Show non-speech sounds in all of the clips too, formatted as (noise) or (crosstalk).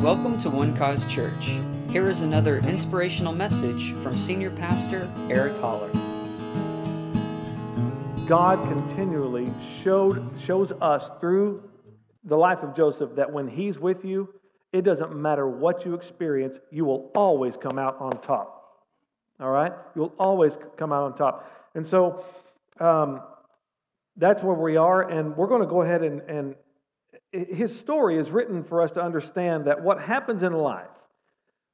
Welcome to One Cause Church. Here is another inspirational message from Senior Pastor Eric Holler. God continually showed, shows us through the life of Joseph that when He's with you, it doesn't matter what you experience, you will always come out on top. All right? You'll always come out on top. And so um, that's where we are, and we're going to go ahead and, and his story is written for us to understand that what happens in life,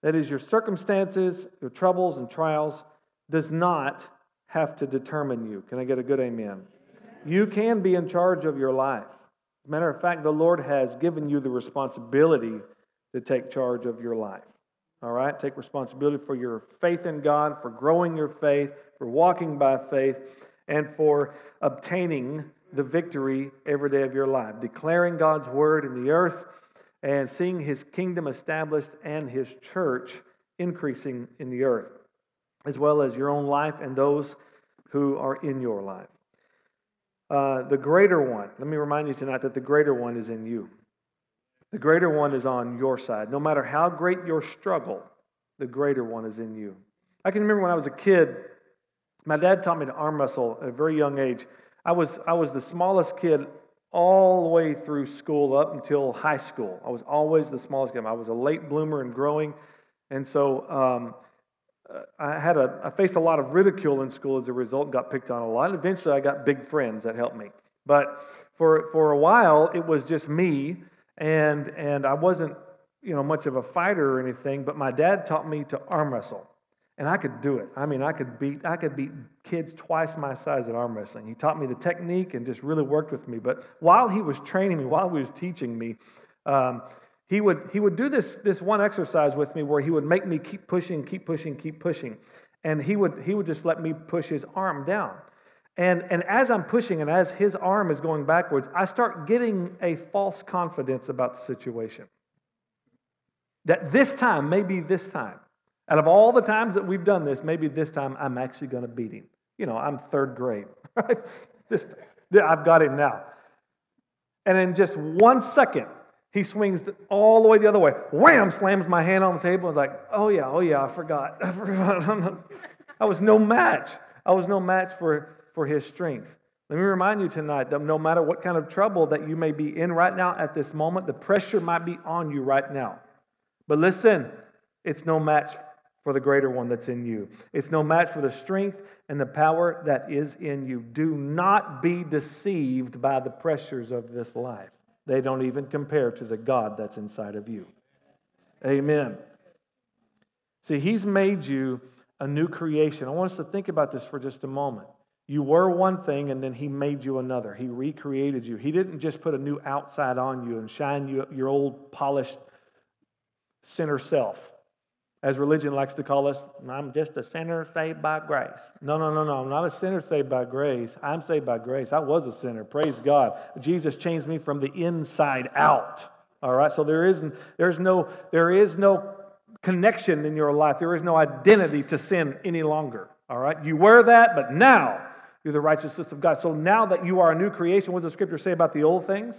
that is, your circumstances, your troubles and trials, does not have to determine you. Can I get a good amen? You can be in charge of your life. Matter of fact, the Lord has given you the responsibility to take charge of your life. All right? Take responsibility for your faith in God, for growing your faith, for walking by faith, and for obtaining the victory every day of your life, declaring God's word in the earth and seeing his kingdom established and his church increasing in the earth, as well as your own life and those who are in your life. Uh, the greater one, let me remind you tonight that the greater one is in you. The greater one is on your side. No matter how great your struggle, the greater one is in you. I can remember when I was a kid, my dad taught me to arm wrestle at a very young age. I was, I was the smallest kid all the way through school up until high school. I was always the smallest kid. I was a late bloomer and growing. And so um, I had a, I faced a lot of ridicule in school as a result and got picked on a lot. Eventually I got big friends that helped me. But for, for a while, it was just me, and, and I wasn't you know, much of a fighter or anything, but my dad taught me to arm wrestle and I could do it. I mean, I could beat I could beat kids twice my size at arm wrestling. He taught me the technique and just really worked with me. But while he was training me, while he was teaching me, um, he would he would do this this one exercise with me where he would make me keep pushing, keep pushing, keep pushing, and he would he would just let me push his arm down. And, and as I'm pushing and as his arm is going backwards, I start getting a false confidence about the situation. That this time, maybe this time, out of all the times that we've done this, maybe this time I'm actually going to beat him. You know, I'm third grade, (laughs) right? This, I've got him now. And in just one second, he swings all the way the other way. Wham! Slams my hand on the table and like, oh yeah, oh yeah, I forgot. (laughs) I forgot. I was no match. I was no match for, for his strength. Let me remind you tonight that no matter what kind of trouble that you may be in right now at this moment, the pressure might be on you right now. But listen, it's no match for the greater one that's in you. It's no match for the strength and the power that is in you. Do not be deceived by the pressures of this life. They don't even compare to the God that's inside of you. Amen. See, He's made you a new creation. I want us to think about this for just a moment. You were one thing, and then He made you another. He recreated you. He didn't just put a new outside on you and shine you your old polished sinner self as religion likes to call us, I'm just a sinner saved by grace. No, no, no, no. I'm not a sinner saved by grace. I'm saved by grace. I was a sinner. Praise God. Jesus changed me from the inside out. All right. So there isn't there's no there is no connection in your life. There is no identity to sin any longer. All right. You were that, but now you're the righteousness of God. So now that you are a new creation, what does the scripture say about the old things?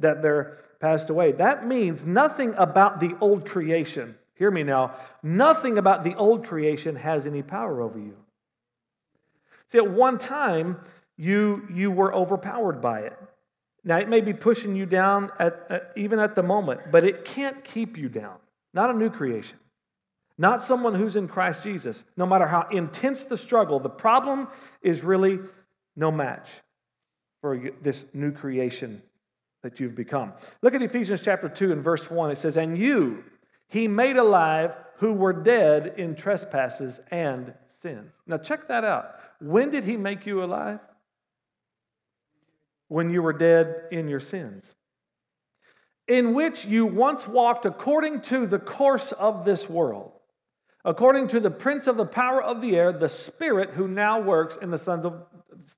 That they're passed away. That means nothing about the old creation Hear me now. Nothing about the old creation has any power over you. See, at one time, you, you were overpowered by it. Now, it may be pushing you down at, at, even at the moment, but it can't keep you down. Not a new creation. Not someone who's in Christ Jesus. No matter how intense the struggle, the problem is really no match for this new creation that you've become. Look at Ephesians chapter 2 and verse 1. It says, And you, he made alive who were dead in trespasses and sins. Now, check that out. When did he make you alive? When you were dead in your sins, in which you once walked according to the course of this world, according to the prince of the power of the air, the spirit who now works in the sons of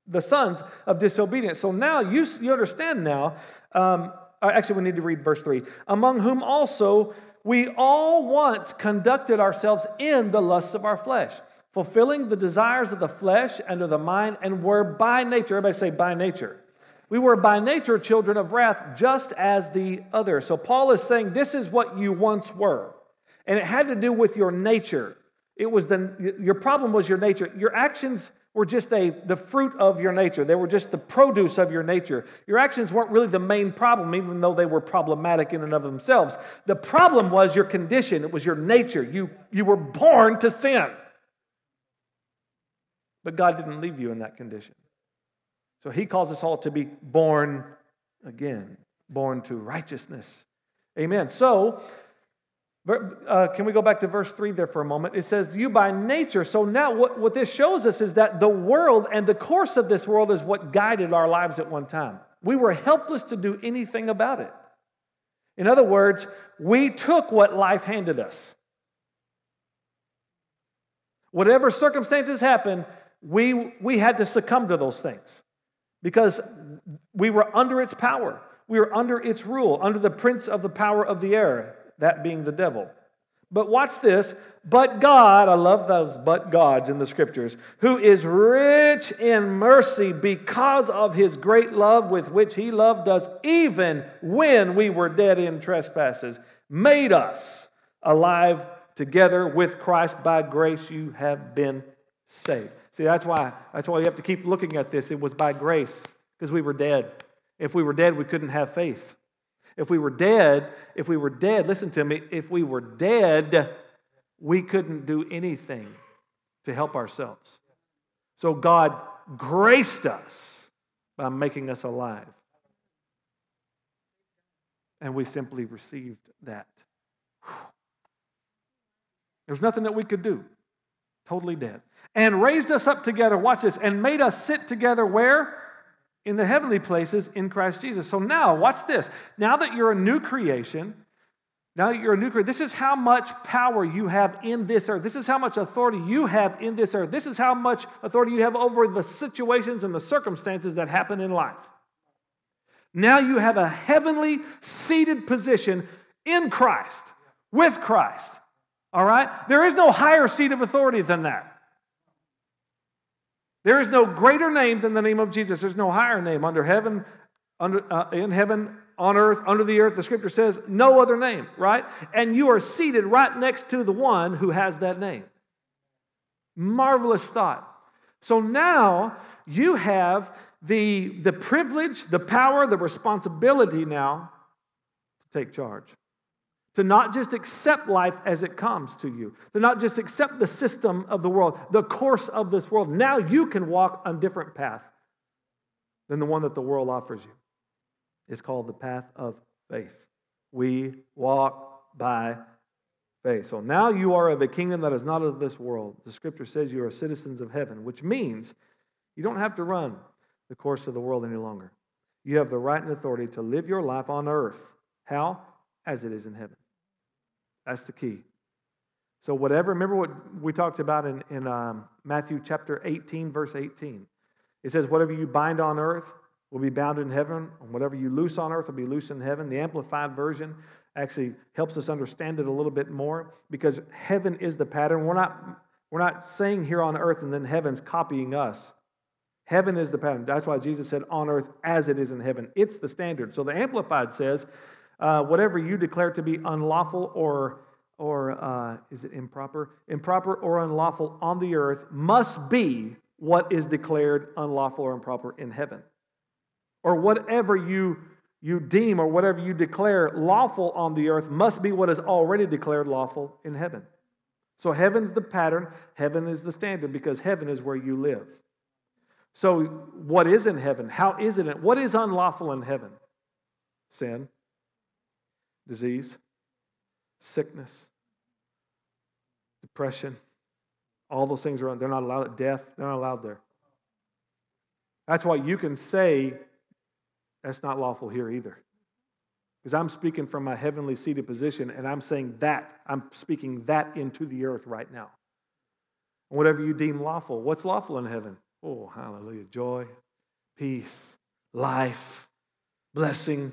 the sons of disobedience. So now you, you understand now. Um, actually, we need to read verse three. Among whom also we all once conducted ourselves in the lusts of our flesh, fulfilling the desires of the flesh and of the mind, and were by nature, everybody say by nature, We were by nature children of wrath, just as the other. So Paul is saying this is what you once were. And it had to do with your nature. It was the, your problem was your nature. Your actions were just a, the fruit of your nature. They were just the produce of your nature. Your actions weren't really the main problem, even though they were problematic in and of themselves. The problem was your condition, it was your nature. You, you were born to sin. But God didn't leave you in that condition. So he calls us all to be born again, born to righteousness. Amen. So, uh, can we go back to verse 3 there for a moment? It says, You by nature. So now, what, what this shows us is that the world and the course of this world is what guided our lives at one time. We were helpless to do anything about it. In other words, we took what life handed us. Whatever circumstances happened, we, we had to succumb to those things because we were under its power. We were under its rule, under the prince of the power of the air, that being the devil. But watch this. But God, I love those but gods in the scriptures, who is rich in mercy because of his great love with which he loved us, even when we were dead in trespasses, made us alive together with Christ. By grace you have been saved. See, that's why, that's why you have to keep looking at this. It was by grace, because we were dead. If we were dead, we couldn't have faith. If we were dead, if we were dead, listen to me, if we were dead, we couldn't do anything to help ourselves. So God graced us by making us alive. And we simply received that. There's nothing that we could do. Totally dead and raised us up together, watch this, and made us sit together where? In the heavenly places in Christ Jesus. So now, watch this. Now that you're a new creation, now that you're a new creation, this is how much power you have in this earth. This is how much authority you have in this earth. This is how much authority you have over the situations and the circumstances that happen in life. Now you have a heavenly seated position in Christ, with Christ. All right? There is no higher seat of authority than that. There is no greater name than the name of Jesus. There's no higher name under heaven, under, uh, in heaven, on earth, under the earth. The scripture says no other name, right? And you are seated right next to the one who has that name. Marvelous thought. So now you have the, the privilege, the power, the responsibility now to take charge to not just accept life as it comes to you, to not just accept the system of the world, the course of this world. Now you can walk a different path than the one that the world offers you. It's called the path of faith. We walk by faith. So now you are of a kingdom that is not of this world. The scripture says you are citizens of heaven, which means you don't have to run the course of the world any longer. You have the right and authority to live your life on earth. How? As it is in heaven. That's the key. So, whatever, remember what we talked about in, in um, Matthew chapter 18, verse 18. It says, Whatever you bind on earth will be bound in heaven, and whatever you loose on earth will be loose in heaven. The Amplified Version actually helps us understand it a little bit more because heaven is the pattern. We're not, we're not saying here on earth and then heaven's copying us. Heaven is the pattern. That's why Jesus said, On earth as it is in heaven. It's the standard. So, the Amplified says, uh, whatever you declare to be unlawful or or uh, is it improper? Improper or unlawful on the earth must be what is declared unlawful or improper in heaven. Or whatever you, you deem or whatever you declare lawful on the earth must be what is already declared lawful in heaven. So heaven's the pattern, heaven is the standard because heaven is where you live. So, what is in heaven? How is it? What is unlawful in heaven? Sin disease, sickness, depression. All those things are they're not allowed. Death, they're not allowed there. That's why you can say that's not lawful here either. Because I'm speaking from my heavenly seated position and I'm saying that. I'm speaking that into the earth right now. whatever you deem lawful, what's lawful in heaven? Oh, hallelujah. Joy, peace, life, blessing.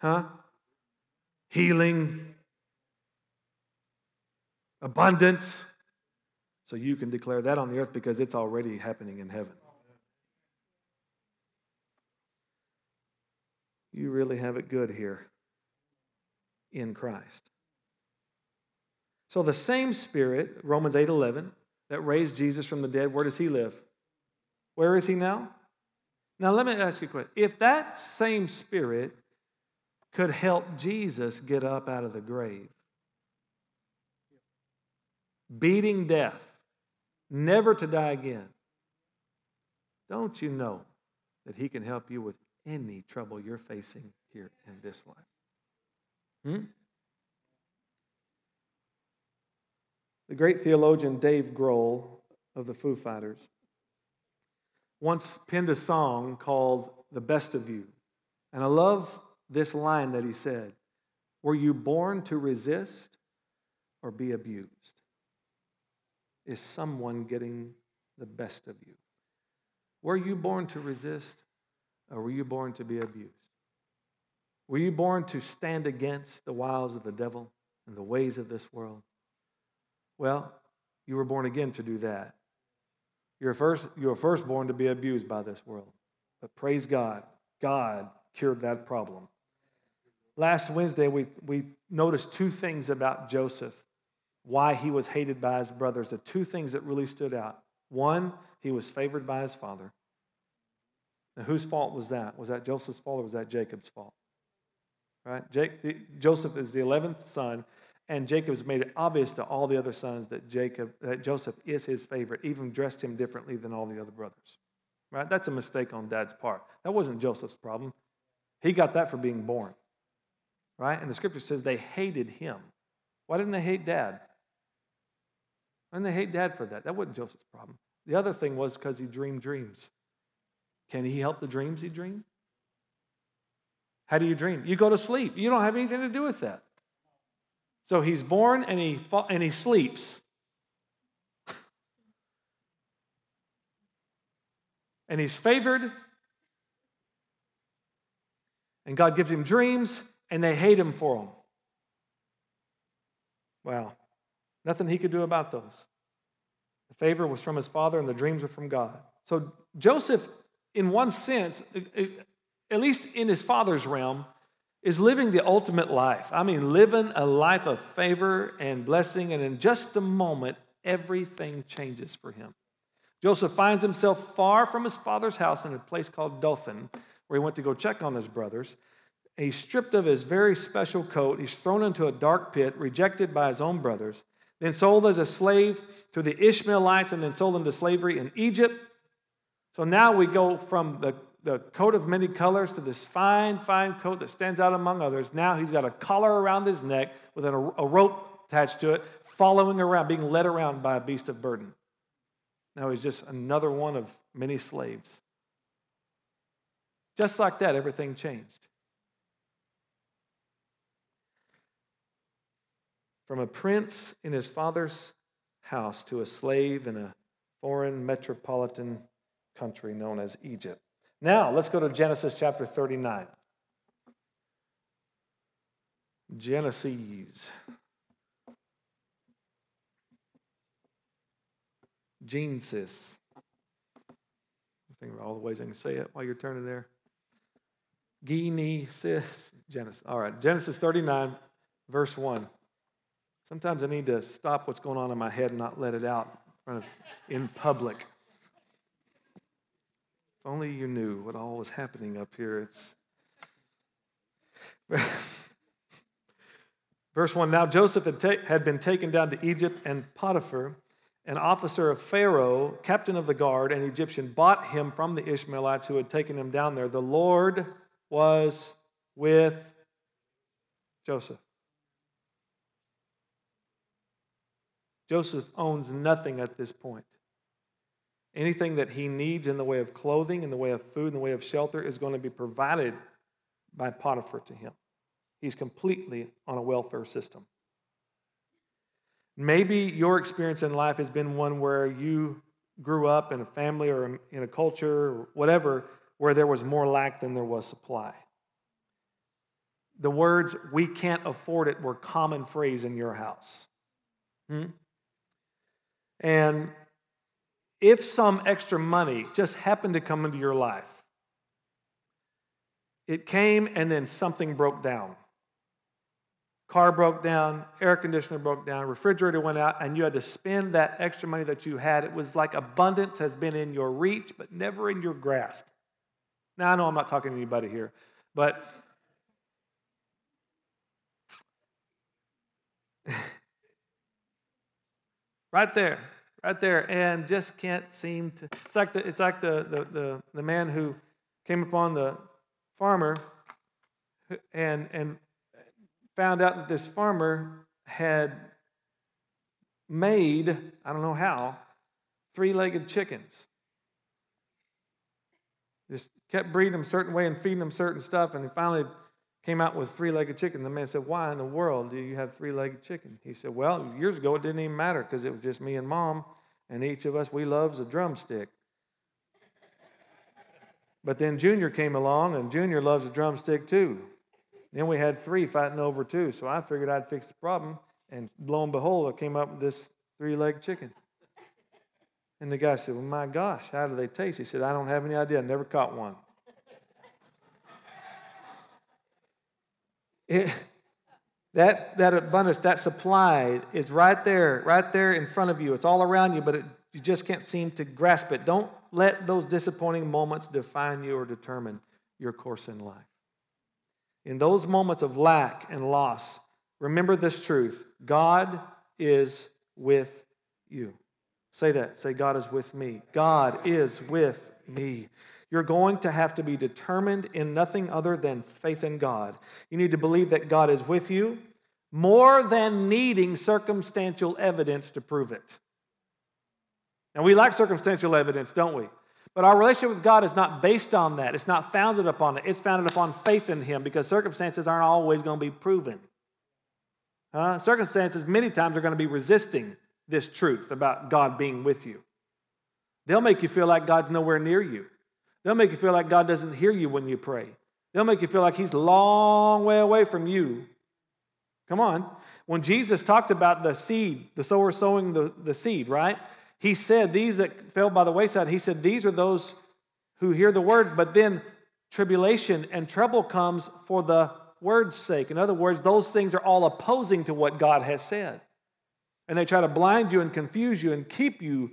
Huh? Healing, abundance. So you can declare that on the earth because it's already happening in heaven. you really have it good here in Christ. So the same spirit, Romans 8:11, that raised Jesus from the dead, where does he live? Where is he now? Now let me ask you a question. If that same spirit could help Jesus get up out of the grave, beating death, never to die again, don't you know that he can help you with any trouble you're facing here in this life? Hmm? The great theologian Dave Grohl of the Foo Fighters once penned a song called The Best of You. And I love this line that he said Were you born to resist or be abused? Is someone getting the best of you? Were you born to resist or were you born to be abused? Were you born to stand against the wiles of the devil and the ways of this world? Well, you were born again to do that. You're first, you were first born to be abused by this world. But praise God, God cured that problem. Last Wednesday, we, we noticed two things about Joseph, why he was hated by his brothers. The two things that really stood out. One, he was favored by his father. Now, whose fault was that? Was that Joseph's fault or was that Jacob's fault? Right? Jake, Joseph is the 11th son, and Jacob's made it obvious to all the other sons that Jacob, that Joseph is his favorite, even dressed him differently than all the other brothers. Right? That's a mistake on dad's part. That wasn't Joseph's problem. He got that for being born. Right? And the scripture says they hated him. Why didn't they hate dad? Why didn't they hate dad for that? That wasn't Joseph's problem. The other thing was because he dreamed dreams. Can he help the dreams he dreamed? How do you dream? You go to sleep. You don't have anything to do with that. So he's born and he, and he sleeps. (laughs) and he's favored. And God gives him dreams, and they hate him for them. Wow. Nothing he could do about those. The favor was from his father, and the dreams were from God. So Joseph, in one sense, at least in his father's realm, is living the ultimate life. I mean, living a life of favor and blessing, and in just a moment, everything changes for him. Joseph finds himself far from his father's house in a place called Dothan, where he went to go check on his brothers. He's stripped of his very special coat. He's thrown into a dark pit, rejected by his own brothers, then sold as a slave to the Ishmaelites, and then sold into slavery in Egypt. So now we go from the the coat of many colors to this fine, fine coat that stands out among others. Now he's got a collar around his neck with a, a rope attached to it, following around, being led around by a beast of burden. Now he's just another one of many slaves. Just like that, everything changed. From a prince in his father's house to a slave in a foreign metropolitan country known as Egypt. Now, let's go to Genesis chapter 39. Genesis. Genesis. Think about all the ways I can say it while you're turning there. Genesis. Genesis. All right. Genesis 39, verse 1. Sometimes I need to stop what's going on in my head and not let it out in public. If only you knew what all was happening up here. It's (laughs) Verse 1 Now Joseph had, ta- had been taken down to Egypt, and Potiphar, an officer of Pharaoh, captain of the guard, an Egyptian, bought him from the Ishmaelites who had taken him down there. The Lord was with Joseph. Joseph owns nothing at this point. Anything that he needs in the way of clothing, in the way of food, in the way of shelter is going to be provided by Potiphar to him. He's completely on a welfare system. Maybe your experience in life has been one where you grew up in a family or in a culture or whatever where there was more lack than there was supply. The words, we can't afford it, were common phrase in your house. Hmm? And if some extra money just happened to come into your life, It came and then something broke down. Car broke down, air conditioner broke down, refrigerator went out, and you had to spend that extra money that you had. It was like abundance has been in your reach, but never in your grasp. Now, I know I'm not talking to anybody here, but right there, right there, and just can't seem to. It's like the, it's like the, the, the, the man who came upon the farmer and, and found out that this farmer had made, I don't know how, three legged chickens. Just kept breeding them certain way and feeding them certain stuff, and finally came out with three legged chicken. The man said, Why in the world do you have three legged chicken? He said, Well, years ago it didn't even matter because it was just me and mom, and each of us, we loves a drumstick. But then Junior came along, and Junior loves a drumstick too. Then we had three fighting over two, so I figured I'd fix the problem, and lo and behold, I came up with this three legged chicken. And the guy said, Well, my gosh, how do they taste? He said, I don't have any idea. I never caught one. That, that abundance, that supply is right there, right there in front of you. It's all around you, but it, you just can't seem to grasp it. Don't let those disappointing moments define you or determine your course in life. In those moments of lack and loss, remember this truth God is with you. Say that. Say, God is with me. God is with me. You're going to have to be determined in nothing other than faith in God. You need to believe that God is with you more than needing circumstantial evidence to prove it. And we like circumstantial evidence, don't we? But our relationship with God is not based on that. It's not founded upon it. It's founded upon faith in Him because circumstances aren't always going to be proven. Uh, circumstances, many times, are going to be resisting this truth about God being with you. They'll make you feel like God's nowhere near you. They'll make you feel like God doesn't hear you when you pray. They'll make you feel like He's long way away from you. Come on. When Jesus talked about the seed, the sower sowing the, the seed, right? He said, These that fell by the wayside, He said, These are those who hear the word, but then tribulation and trouble comes for the word's sake. In other words, those things are all opposing to what God has said. And they try to blind you and confuse you and keep you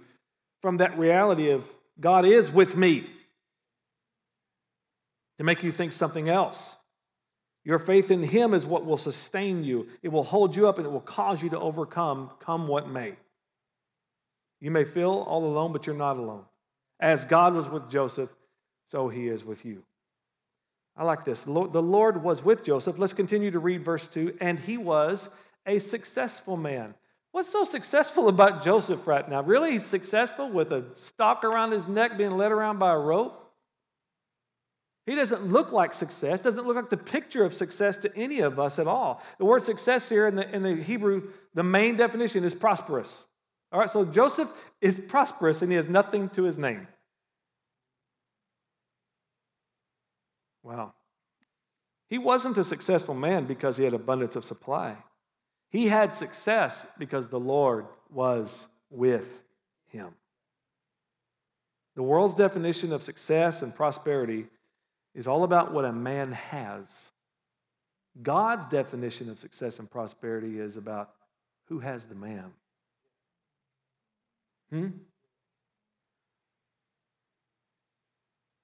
from that reality of God is with me to make you think something else. Your faith in Him is what will sustain you. It will hold you up and it will cause you to overcome, come what may. You may feel all alone, but you're not alone. As God was with Joseph, so He is with you. I like this. The Lord was with Joseph. Let's continue to read verse 2. And he was a successful man. What's so successful about Joseph right now? Really, he's successful with a stalk around his neck being led around by a rope? He doesn't look like success, doesn't look like the picture of success to any of us at all. The word success here in the, in the Hebrew, the main definition is prosperous. All right, so Joseph is prosperous and he has nothing to his name. Wow. He wasn't a successful man because he had abundance of supply. He had success because the Lord was with him. The world's definition of success and prosperity is all about what a man has. God's definition of success and prosperity is about who has the man. Hmm?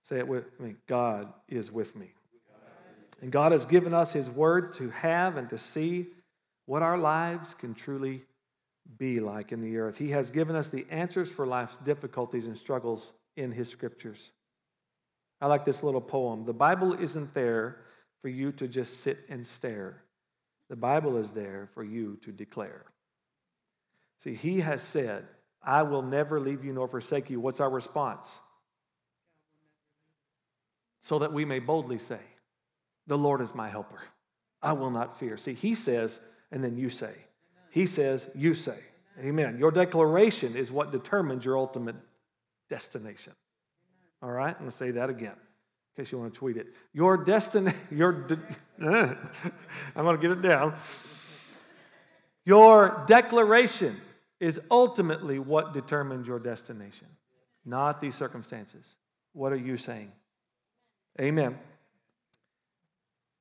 Say it with me God is with me. And God has given us His word to have and to see what our lives can truly be like in the earth. He has given us the answers for life's difficulties and struggles in His scriptures. I like this little poem. The Bible isn't there for you to just sit and stare, the Bible is there for you to declare. See, He has said, I will never leave you nor forsake you. What's our response? So that we may boldly say, The Lord is my helper. I will not fear. See, He says, and then you say. He says, you say. Amen. Your declaration is what determines your ultimate destination. All right, I'm going to say that again in case you want to tweet it. Your destiny, (laughs) your, de- (laughs) I'm going to get it down. Your declaration is ultimately what determines your destination, not these circumstances. What are you saying? Amen.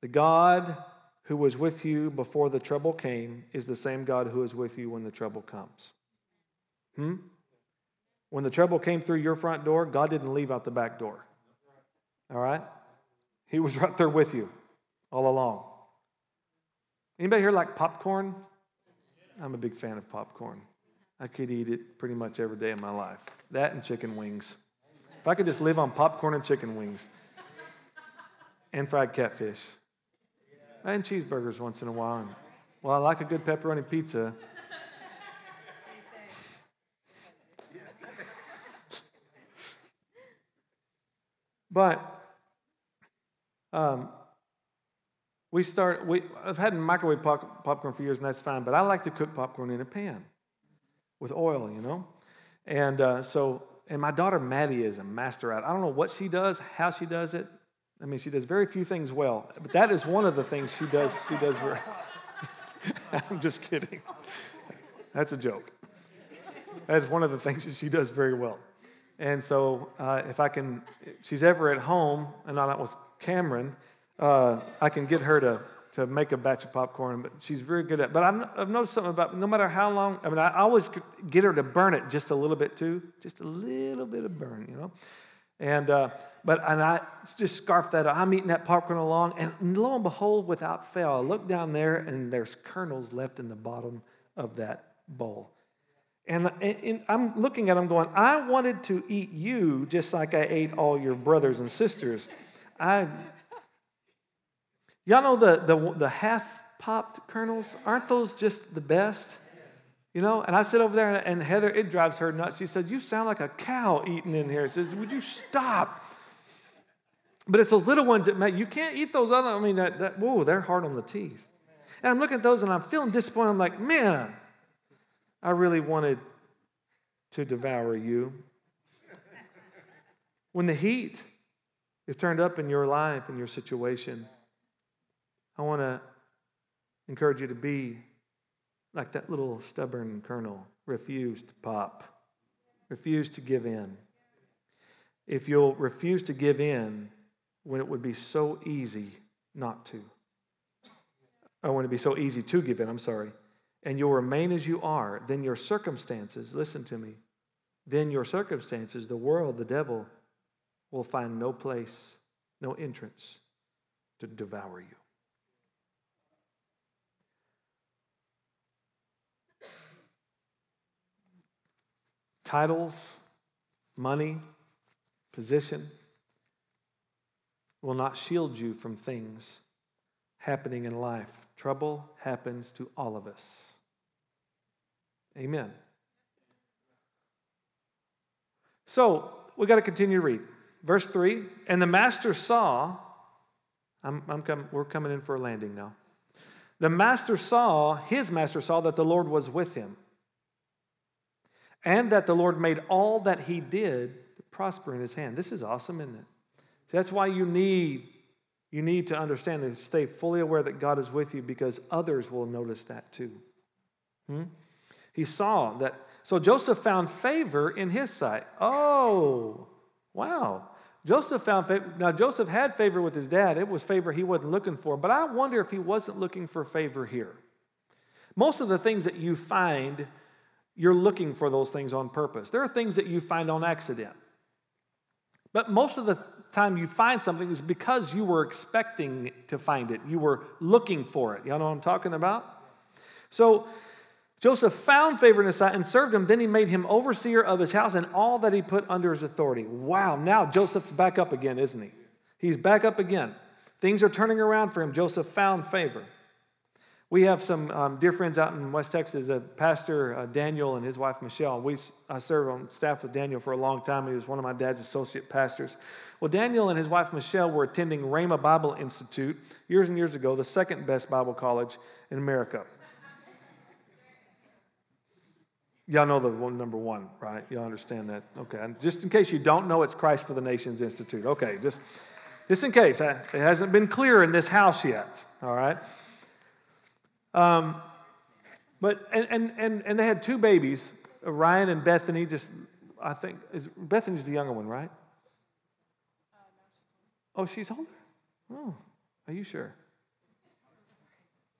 The God who was with you before the trouble came is the same God who is with you when the trouble comes. Hmm? When the trouble came through your front door, God didn't leave out the back door. All right? He was (laughs) right there with you all along. Anybody here like popcorn? I'm a big fan of popcorn. I could eat it pretty much every day of my life. That and chicken wings. If I could just live on popcorn and chicken wings and fried catfish and cheeseburgers once in a while. And, well, I like a good pepperoni pizza. But um, we start, we, I've had microwave pop, popcorn for years, and that's fine, but I like to cook popcorn in a pan with oil, you know? And uh, so, and my daughter Maddie is a master at it. I don't know what she does, how she does it. I mean, she does very few things well, but that is one of the things she does. She does very. (laughs) I'm just kidding. That's a joke. That is one of the things that she does very well. And so, uh, if I can, if she's ever at home and not out with Cameron, uh, I can get her to, to make a batch of popcorn, but she's very good at it. But I've, I've noticed something about no matter how long, I mean, I always get her to burn it just a little bit too, just a little bit of burn, you know. And uh, but and I just scarf that up. I'm eating that popcorn along, and lo and behold, without fail, I look down there, and there's kernels left in the bottom of that bowl. And, and I'm looking at them going, I wanted to eat you just like I ate all your brothers and sisters. I Y'all know the, the, the half popped kernels? Aren't those just the best? You know, and I sit over there, and Heather, it drives her nuts. She says, You sound like a cow eating in here. She says, Would you stop? But it's those little ones that make you can't eat those other. I mean, that, that whoa, they're hard on the teeth. And I'm looking at those and I'm feeling disappointed. I'm like, man, I really wanted to devour you. When the heat is turned up in your life and your situation, I want to encourage you to be like that little stubborn kernel, refuse to pop, refuse to give in. If you'll refuse to give in when it would be so easy not to, oh, I want would be so easy to give in, I'm sorry, and you'll remain as you are, then your circumstances, listen to me, then your circumstances, the world, the devil, will find no place, no entrance to devour you. Titles, money, position will not shield you from things happening in life. Trouble happens to all of us. Amen. So we got to continue to read. Verse 3 And the master saw, I'm, I'm com- we're coming in for a landing now. The master saw, his master saw that the Lord was with him and that the Lord made all that he did prosper in his hand. This is awesome, isn't it? See, that's why you need you need to understand and stay fully aware that God is with you because others will notice that too. Hmm? He saw that. So Joseph found favor in his sight. Oh, wow. Joseph found favor. Now, Joseph had favor with his dad. It was favor he wasn't looking for. But I wonder if he wasn't looking for favor here. Most of the things that you find you're looking for those things on purpose. There are things that you find on accident. But most of the time you find something is because you were expecting to find it. You were looking for it. Y'all know what I'm talking about? So Joseph found favor in his sight and served him. Then he made him overseer of his house and all that he put under his authority. Wow, now Joseph's back up again, isn't he? He's back up again. Things are turning around for him. Joseph found favor. We have some um, dear friends out in West Texas, uh, Pastor uh, Daniel and his wife Michelle. We, I served on staff with Daniel for a long time. He was one of my dad's associate pastors. Well, Daniel and his wife Michelle were attending Rhema Bible Institute years and years ago, the second best Bible college in America. Y'all know the one, number one, right? Y'all understand that? Okay. And just in case you don't know, it's Christ for the Nations Institute. Okay, just, just in case. Uh, it hasn't been clear in this house yet, all right? Um, but and, and and and they had two babies, Ryan and Bethany. Just I think is Bethany's the younger one, right? Oh, she's older. Oh, are you sure?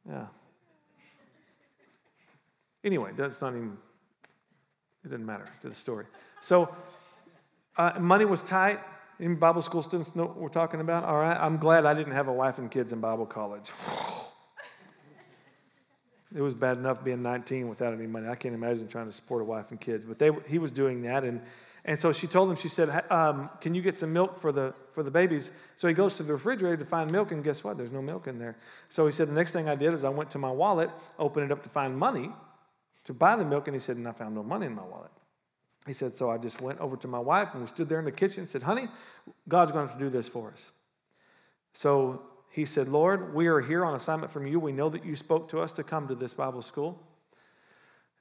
Yeah. Anyway, that's not even, it didn't matter to the story. So, uh, money was tight. In Bible school students know what we're talking about? All right. I'm glad I didn't have a wife and kids in Bible college. it was bad enough being 19 without any money. I can't imagine trying to support a wife and kids. But they, he was doing that. And, and so she told him, she said, um, Can you get some milk for the, for the babies? So he goes to the refrigerator to find milk. And guess what? There's no milk in there. So he said, The next thing I did is I went to my wallet, opened it up to find money to buy the milk. And he said, And I found no money in my wallet. He said, So I just went over to my wife and we stood there in the kitchen and said, Honey, God's going to do this for us. So he said, Lord, we are here on assignment from you. We know that you spoke to us to come to this Bible school.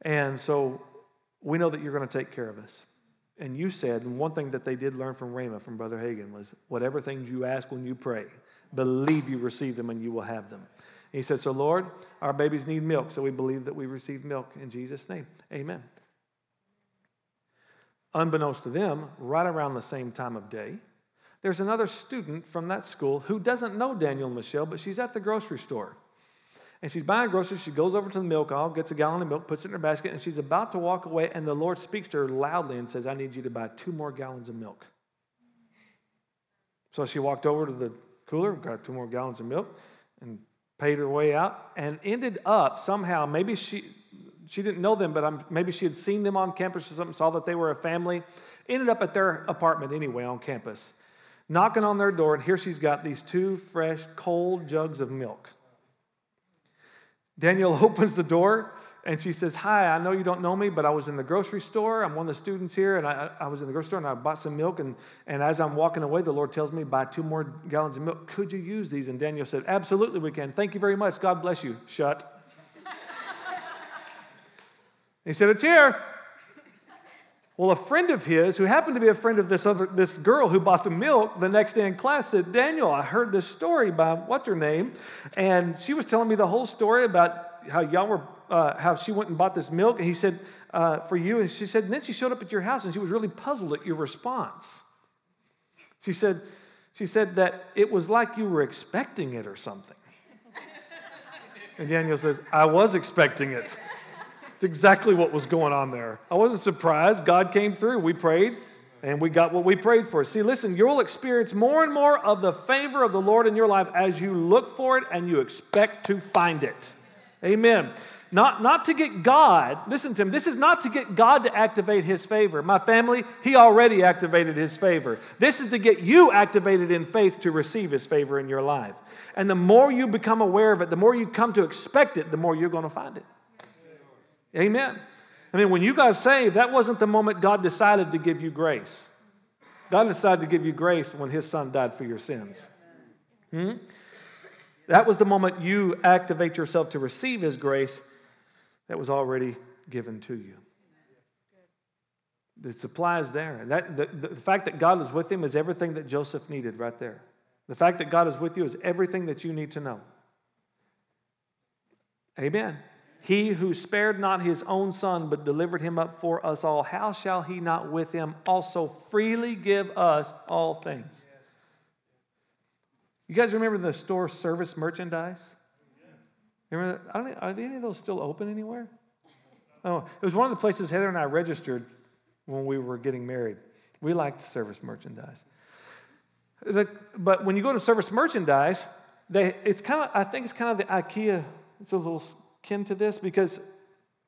And so we know that you're going to take care of us. And you said, and one thing that they did learn from Rhema, from Brother Hagin, was whatever things you ask when you pray, believe you receive them and you will have them. He said, So, Lord, our babies need milk, so we believe that we receive milk in Jesus' name. Amen unbeknownst to them, right around the same time of day, there's another student from that school who doesn't know Daniel and Michelle, but she's at the grocery store. And she's buying groceries. She goes over to the milk aisle, gets a gallon of milk, puts it in her basket, and she's about to walk away. And the Lord speaks to her loudly and says, I need you to buy two more gallons of milk. So she walked over to the cooler, got two more gallons of milk, and paid her way out, and ended up somehow, maybe she, she didn't know them, but I'm, maybe she had seen them on campus or something, saw that they were a family. Ended up at their apartment anyway on campus, knocking on their door, and here she's got these two fresh, cold jugs of milk. Daniel (laughs) opens the door and she says, Hi, I know you don't know me, but I was in the grocery store. I'm one of the students here, and I, I was in the grocery store and I bought some milk. And, and as I'm walking away, the Lord tells me, Buy two more gallons of milk. Could you use these? And Daniel said, Absolutely, we can. Thank you very much. God bless you. Shut. He said, It's here. Well, a friend of his, who happened to be a friend of this other this girl who bought the milk the next day in class, said, Daniel, I heard this story by what's her name? And she was telling me the whole story about how y'all were, uh, how she went and bought this milk. And he said, uh, for you. And she said, and then she showed up at your house and she was really puzzled at your response. She said, she said that it was like you were expecting it or something. And Daniel says, I was expecting it. It's exactly what was going on there. I wasn't surprised. God came through. We prayed and we got what we prayed for. See, listen, you'll experience more and more of the favor of the Lord in your life as you look for it and you expect to find it. Amen. Not, not to get God, listen to him, this is not to get God to activate his favor. My family, he already activated his favor. This is to get you activated in faith to receive his favor in your life. And the more you become aware of it, the more you come to expect it, the more you're going to find it. Amen. I mean, when you got saved, that wasn't the moment God decided to give you grace. God decided to give you grace when His Son died for your sins. Hmm? That was the moment you activate yourself to receive His grace that was already given to you. The supply is there. And that, the, the fact that God is with him is everything that Joseph needed right there. The fact that God is with you is everything that you need to know. Amen. He who spared not his own son, but delivered him up for us all, how shall he not with him also freely give us all things? You guys remember the store service merchandise? Remember, that? are any of those still open anywhere? Oh, it was one of the places Heather and I registered when we were getting married. We liked service merchandise. The, but when you go to service merchandise, they, it's kind of, I think it's kind of the IKEA, it's a little kin to this because,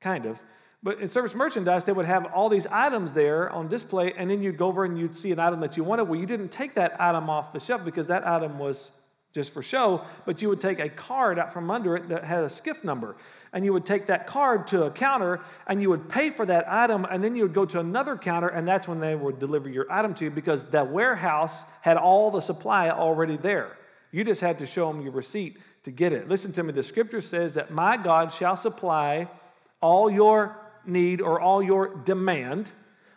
kind of. But in service merchandise, they would have all these items there on display, and then you'd go over and you'd see an item that you wanted. Well, you didn't take that item off the shelf because that item was just for show, but you would take a card out from under it that had a skiff number. And you would take that card to a counter and you would pay for that item, and then you would go to another counter, and that's when they would deliver your item to you because the warehouse had all the supply already there. You just had to show them your receipt to get it. Listen to me. The scripture says that my God shall supply all your need or all your demand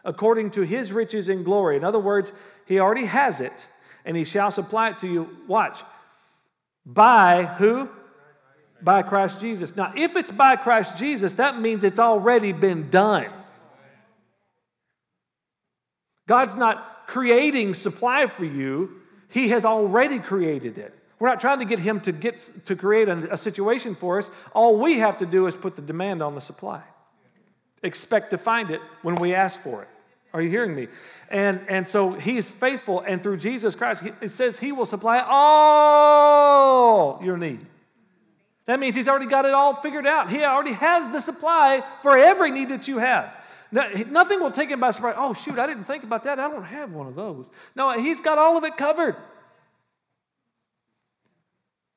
according to his riches in glory. In other words, he already has it and he shall supply it to you. Watch. By who? By Christ Jesus. Now, if it's by Christ Jesus, that means it's already been done. God's not creating supply for you, He has already created it. We're not trying to get him to, get, to create a, a situation for us. All we have to do is put the demand on the supply. Expect to find it when we ask for it. Are you hearing me? And, and so he's faithful, and through Jesus Christ, he, it says he will supply all your need. That means he's already got it all figured out. He already has the supply for every need that you have. Nothing will take him by surprise. Oh, shoot, I didn't think about that. I don't have one of those. No, he's got all of it covered.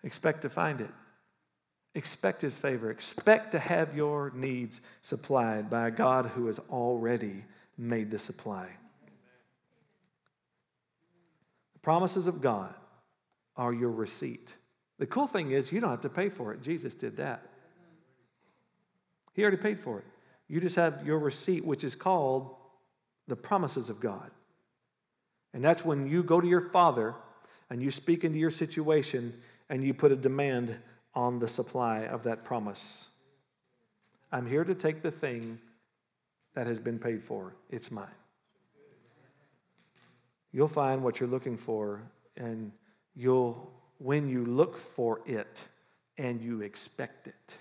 Expect to find it. Expect his favor. Expect to have your needs supplied by a God who has already made the supply. The promises of God are your receipt. The cool thing is, you don't have to pay for it. Jesus did that. He already paid for it. You just have your receipt, which is called the promises of God. And that's when you go to your Father and you speak into your situation and you put a demand on the supply of that promise. I'm here to take the thing that has been paid for. It's mine. You'll find what you're looking for, and you'll, when you look for it and you expect it.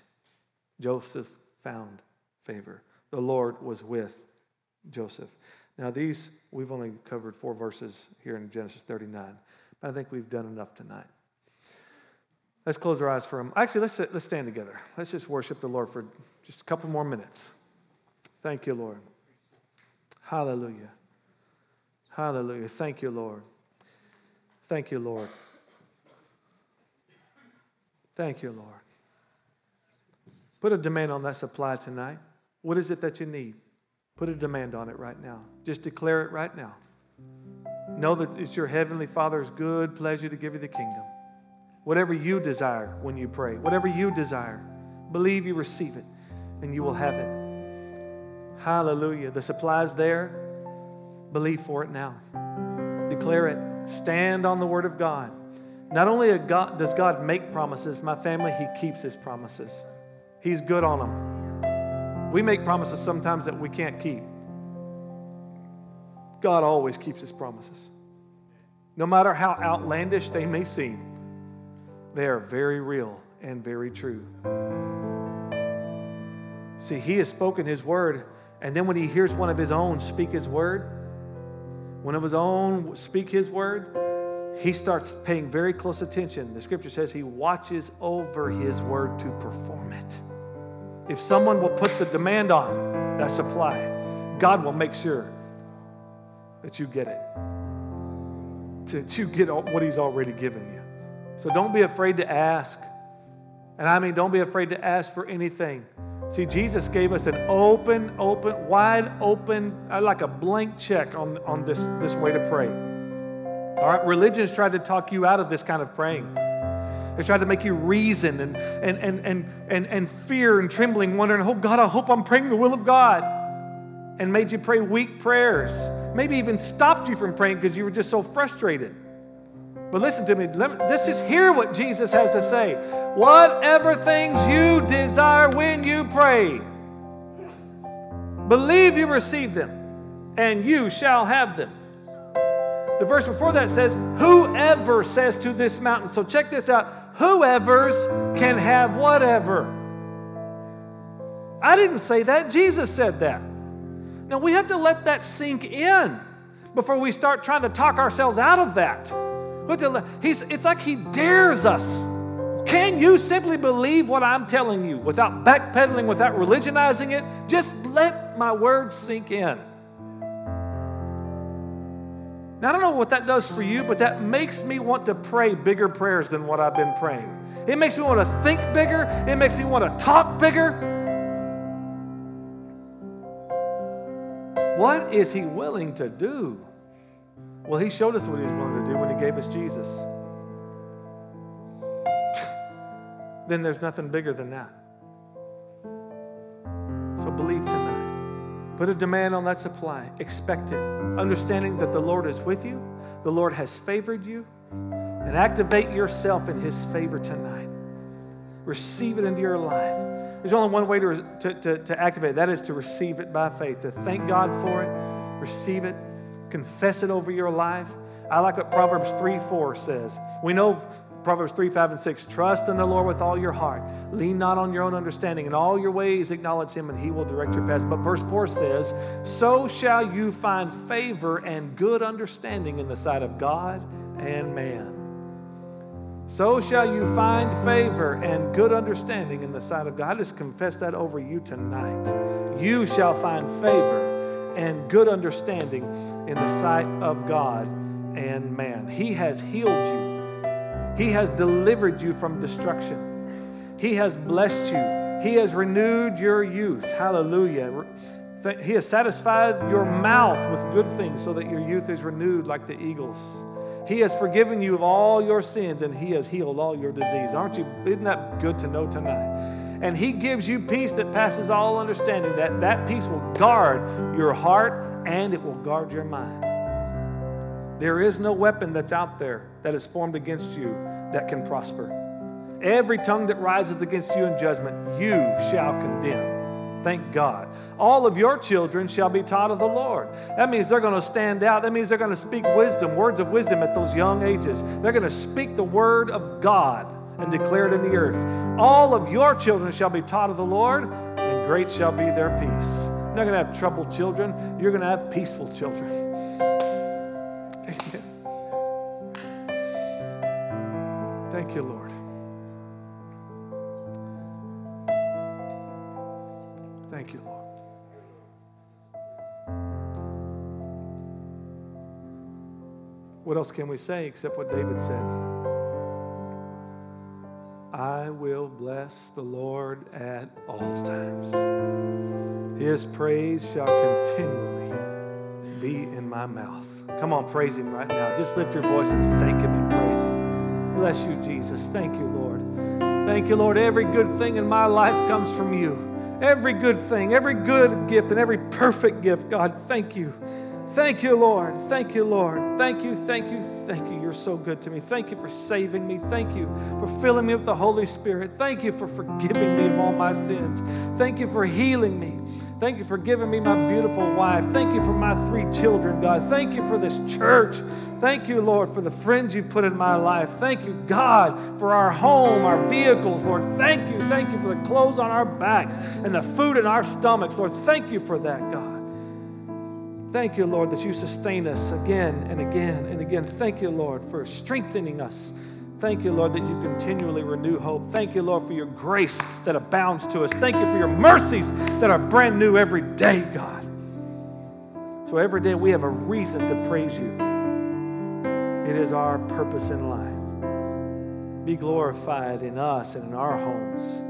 Joseph found favor. The Lord was with Joseph. Now, these, we've only covered four verses here in Genesis 39, but I think we've done enough tonight. Let's close our eyes for moment. Actually, let's, let's stand together. Let's just worship the Lord for just a couple more minutes. Thank you, Lord. Hallelujah. Hallelujah. Thank you, Lord. Thank you, Lord. Thank you, Lord. Put a demand on that supply tonight. What is it that you need? Put a demand on it right now. Just declare it right now. Know that it's your Heavenly Father's good pleasure to give you the kingdom. Whatever you desire when you pray, whatever you desire, believe you receive it and you will have it. Hallelujah. The supply's there. Believe for it now. Declare it. Stand on the word of God. Not only God, does God make promises, my family, He keeps His promises. He's good on them. We make promises sometimes that we can't keep. God always keeps His promises. No matter how outlandish they may seem. They are very real and very true. See, he has spoken his word, and then when he hears one of his own speak his word, one of his own speak his word, he starts paying very close attention. The scripture says he watches over his word to perform it. If someone will put the demand on that supply, God will make sure that you get it, that you get what he's already given you. So don't be afraid to ask. And I mean, don't be afraid to ask for anything. See, Jesus gave us an open, open, wide open, uh, like a blank check on, on this, this way to pray. All right, religion's tried to talk you out of this kind of praying. They tried to make you reason and, and, and, and, and, and fear and trembling, wondering, oh God, I hope I'm praying the will of God. And made you pray weak prayers. Maybe even stopped you from praying because you were just so frustrated. But listen to me. Let's just hear what Jesus has to say. Whatever things you desire when you pray, believe you receive them, and you shall have them. The verse before that says, Whoever says to this mountain. So check this out. Whoever's can have whatever. I didn't say that. Jesus said that. Now we have to let that sink in before we start trying to talk ourselves out of that. He's, it's like he dares us. Can you simply believe what I'm telling you without backpedaling, without religionizing it? Just let my words sink in. Now, I don't know what that does for you, but that makes me want to pray bigger prayers than what I've been praying. It makes me want to think bigger, it makes me want to talk bigger. What is he willing to do? Well, he showed us what he was willing to do when he gave us Jesus. (laughs) then there's nothing bigger than that. So believe tonight. Put a demand on that supply. Expect it. Understanding that the Lord is with you, the Lord has favored you, and activate yourself in his favor tonight. Receive it into your life. There's only one way to, to, to, to activate it. That is to receive it by faith, to thank God for it, receive it, confess it over your life. I like what Proverbs 3 4 says. We know Proverbs 3, 5, and 6. Trust in the Lord with all your heart. Lean not on your own understanding. In all your ways acknowledge him, and he will direct your paths. But verse 4 says, So shall you find favor and good understanding in the sight of God and man. So shall you find favor and good understanding in the sight of God. I just confess that over you tonight. You shall find favor and good understanding in the sight of God and man. He has healed you. He has delivered you from destruction. He has blessed you. He has renewed your youth. Hallelujah. He has satisfied your mouth with good things so that your youth is renewed like the eagles. He has forgiven you of all your sins and He has healed all your disease. Aren't you? Isn't that good to know tonight? And He gives you peace that passes all understanding. That that peace will guard your heart and it will guard your mind. There is no weapon that's out there that is formed against you that can prosper. Every tongue that rises against you in judgment, you shall condemn. Thank God. All of your children shall be taught of the Lord. That means they're going to stand out. That means they're going to speak wisdom, words of wisdom at those young ages. They're going to speak the word of God and declare it in the earth. All of your children shall be taught of the Lord, and great shall be their peace. You're not going to have troubled children, you're going to have peaceful children. (laughs) Amen. Thank you, Lord. Thank you, Lord. What else can we say except what David said? Will bless the Lord at all times. His praise shall continually be in my mouth. Come on, praise Him right now. Just lift your voice and thank Him and praise Him. Bless you, Jesus. Thank you, Lord. Thank you, Lord. Every good thing in my life comes from you. Every good thing, every good gift, and every perfect gift, God, thank you. Thank you, Lord. Thank you, Lord. Thank you, thank you, thank you. You're so good to me. Thank you for saving me. Thank you for filling me with the Holy Spirit. Thank you for forgiving me of all my sins. Thank you for healing me. Thank you for giving me my beautiful wife. Thank you for my three children, God. Thank you for this church. Thank you, Lord, for the friends you've put in my life. Thank you, God, for our home, our vehicles, Lord. Thank you. Thank you for the clothes on our backs and the food in our stomachs, Lord. Thank you for that, God. Thank you, Lord, that you sustain us again and again and again. Thank you, Lord, for strengthening us. Thank you, Lord, that you continually renew hope. Thank you, Lord, for your grace that abounds to us. Thank you for your mercies that are brand new every day, God. So every day we have a reason to praise you. It is our purpose in life. Be glorified in us and in our homes.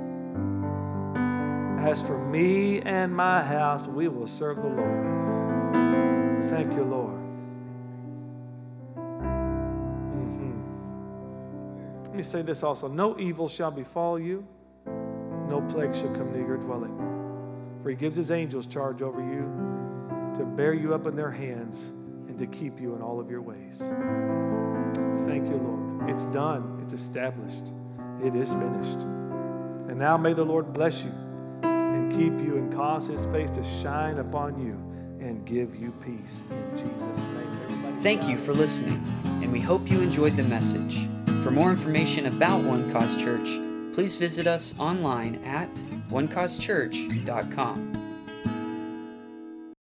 As for me and my house, we will serve the Lord. Thank you, Lord. Mm-hmm. Let me say this also no evil shall befall you, no plague shall come near your dwelling. For he gives his angels charge over you to bear you up in their hands and to keep you in all of your ways. Thank you, Lord. It's done, it's established, it is finished. And now may the Lord bless you and keep you and cause his face to shine upon you and give you peace in Jesus' name. Everybody Thank you for listening, and we hope you enjoyed the message. For more information about One Cause Church, please visit us online at onecausechurch.com.